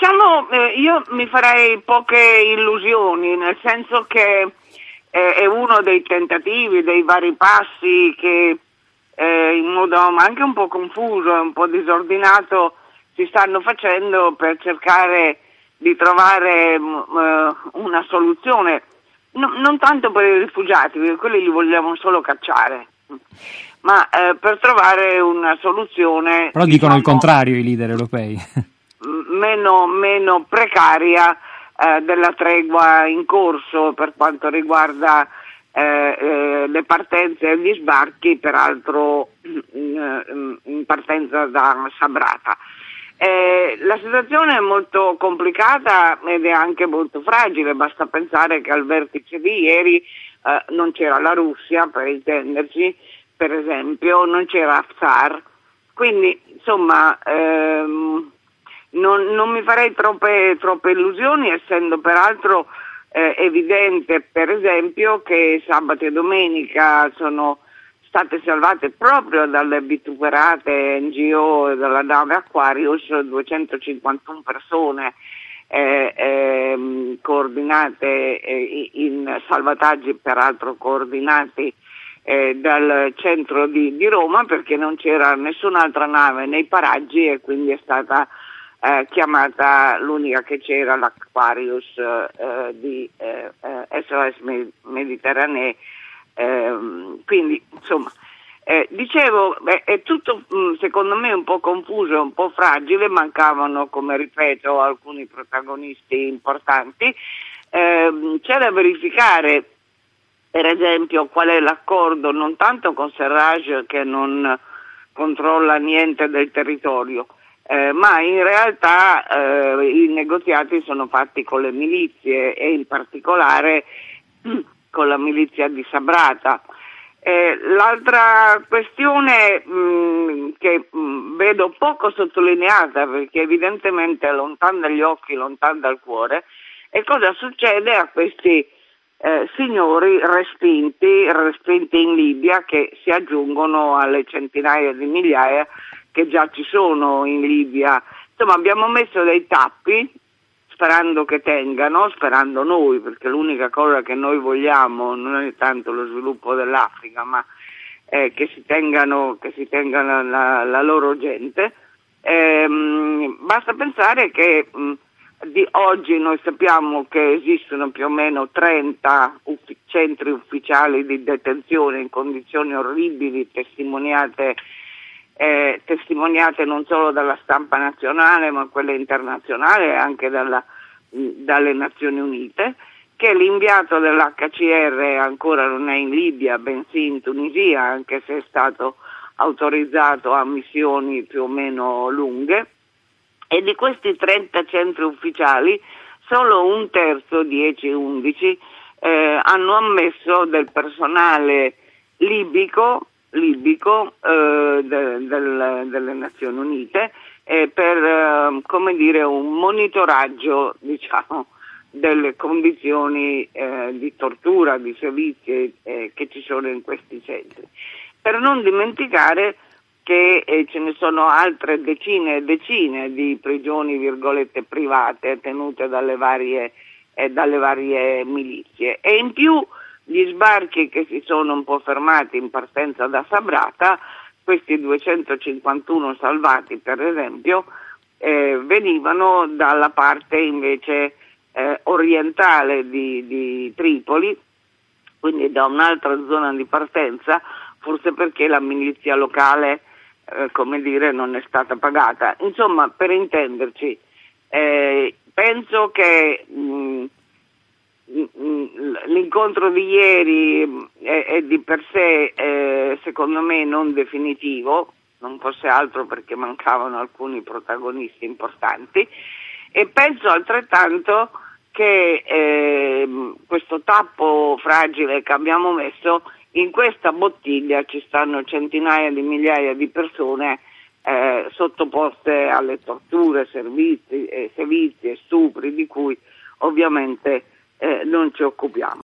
diciamo, eh, io mi farei poche illusioni, nel senso che eh, è uno dei tentativi, dei vari passi che eh, in modo anche un po' confuso e un po' disordinato si stanno facendo per cercare di trovare mm, una soluzione, no, non tanto per i rifugiati, perché quelli li vogliamo solo cacciare, ma eh, per trovare una soluzione. Però dicono diciamo, il contrario i leader europei. meno, meno precaria eh, della tregua in corso per quanto riguarda eh, eh, le partenze e gli sbarchi, peraltro mm, in partenza da Sabrata. Eh, la situazione è molto complicata ed è anche molto fragile, basta pensare che al vertice di ieri eh, non c'era la Russia, per intenderci, per esempio, non c'era Haftar, quindi insomma ehm, non, non, mi farei troppe, troppe, illusioni, essendo peraltro eh, evidente per esempio che sabato e domenica sono state salvate proprio dalle vituperate NGO e dalla nave Aquarius 251 persone eh, eh, coordinate eh, in salvataggi peraltro coordinati eh, dal centro di, di, Roma perché non c'era nessun'altra nave nei paraggi e quindi è stata eh, chiamata l'unica che c'era l'Aquarius eh, di SOS Mediterranee Ehm, quindi insomma eh, dicevo, beh, è tutto mm, secondo me un po' confuso, un po' fragile, mancavano, come ripeto, alcuni protagonisti importanti. Eh, c'è da verificare, per esempio, qual è l'accordo non tanto con Serraj che non controlla niente del territorio, eh, ma in realtà eh, i negoziati sono fatti con le milizie e in particolare con la milizia di Sabrata. Eh, l'altra questione mh, mm, che mh, mm, vedo poco sottolineata perché evidentemente è lontano dagli occhi, lontano dal cuore, è cosa succede a questi eh, signori respinti, respinti in Libia che si aggiungono alle centinaia di migliaia che già ci sono in Libia. Insomma abbiamo messo dei tappi sperando che tengano, sperando noi, perché l'unica cosa che noi vogliamo non è tanto lo sviluppo dell'Africa, ma eh, che si tengano, che si tengano la, la, loro gente. Eh, basta pensare che mh, di oggi noi sappiamo che esistono più o meno 30 uffi- centri ufficiali di detenzione in condizioni orribili, testimoniate eh, testimoniate non solo dalla stampa nazionale ma quella internazionale e anche dalla, dalle Nazioni Unite, che l'inviato dell'HCR ancora non è in Libia, bensì in Tunisia, anche se è stato autorizzato a missioni più o meno lunghe, e di questi 30 centri ufficiali solo un terzo, 10-11, eh, hanno ammesso del personale libico libico eh, de, del, delle Nazioni Unite eh, per eh, come dire, un monitoraggio diciamo, delle condizioni eh, di tortura, di servizi eh, che ci sono in questi centri. Per non dimenticare che eh, ce ne sono altre decine e decine di prigioni virgolette private tenute dalle varie, dalle varie milizie e in più gli sbarchi che si sono un po' fermati in partenza da Sabrata, questi 251 salvati per esempio, eh, venivano dalla parte invece eh, orientale di, di Tripoli, quindi da un'altra zona di partenza, forse perché la milizia locale, eh, come dire, non è stata pagata. Insomma, per intenderci, eh, penso che mh, l'incontro di ieri è, è di per sé eh, secondo me non definitivo, non fosse altro perché mancavano alcuni protagonisti importanti e penso altrettanto che eh, questo tappo fragile che abbiamo messo in questa bottiglia ci stanno centinaia di migliaia di persone eh, sottoposte alle torture, servizi, eh, servizi e stupri di cui ovviamente eh, non ci occupiamo.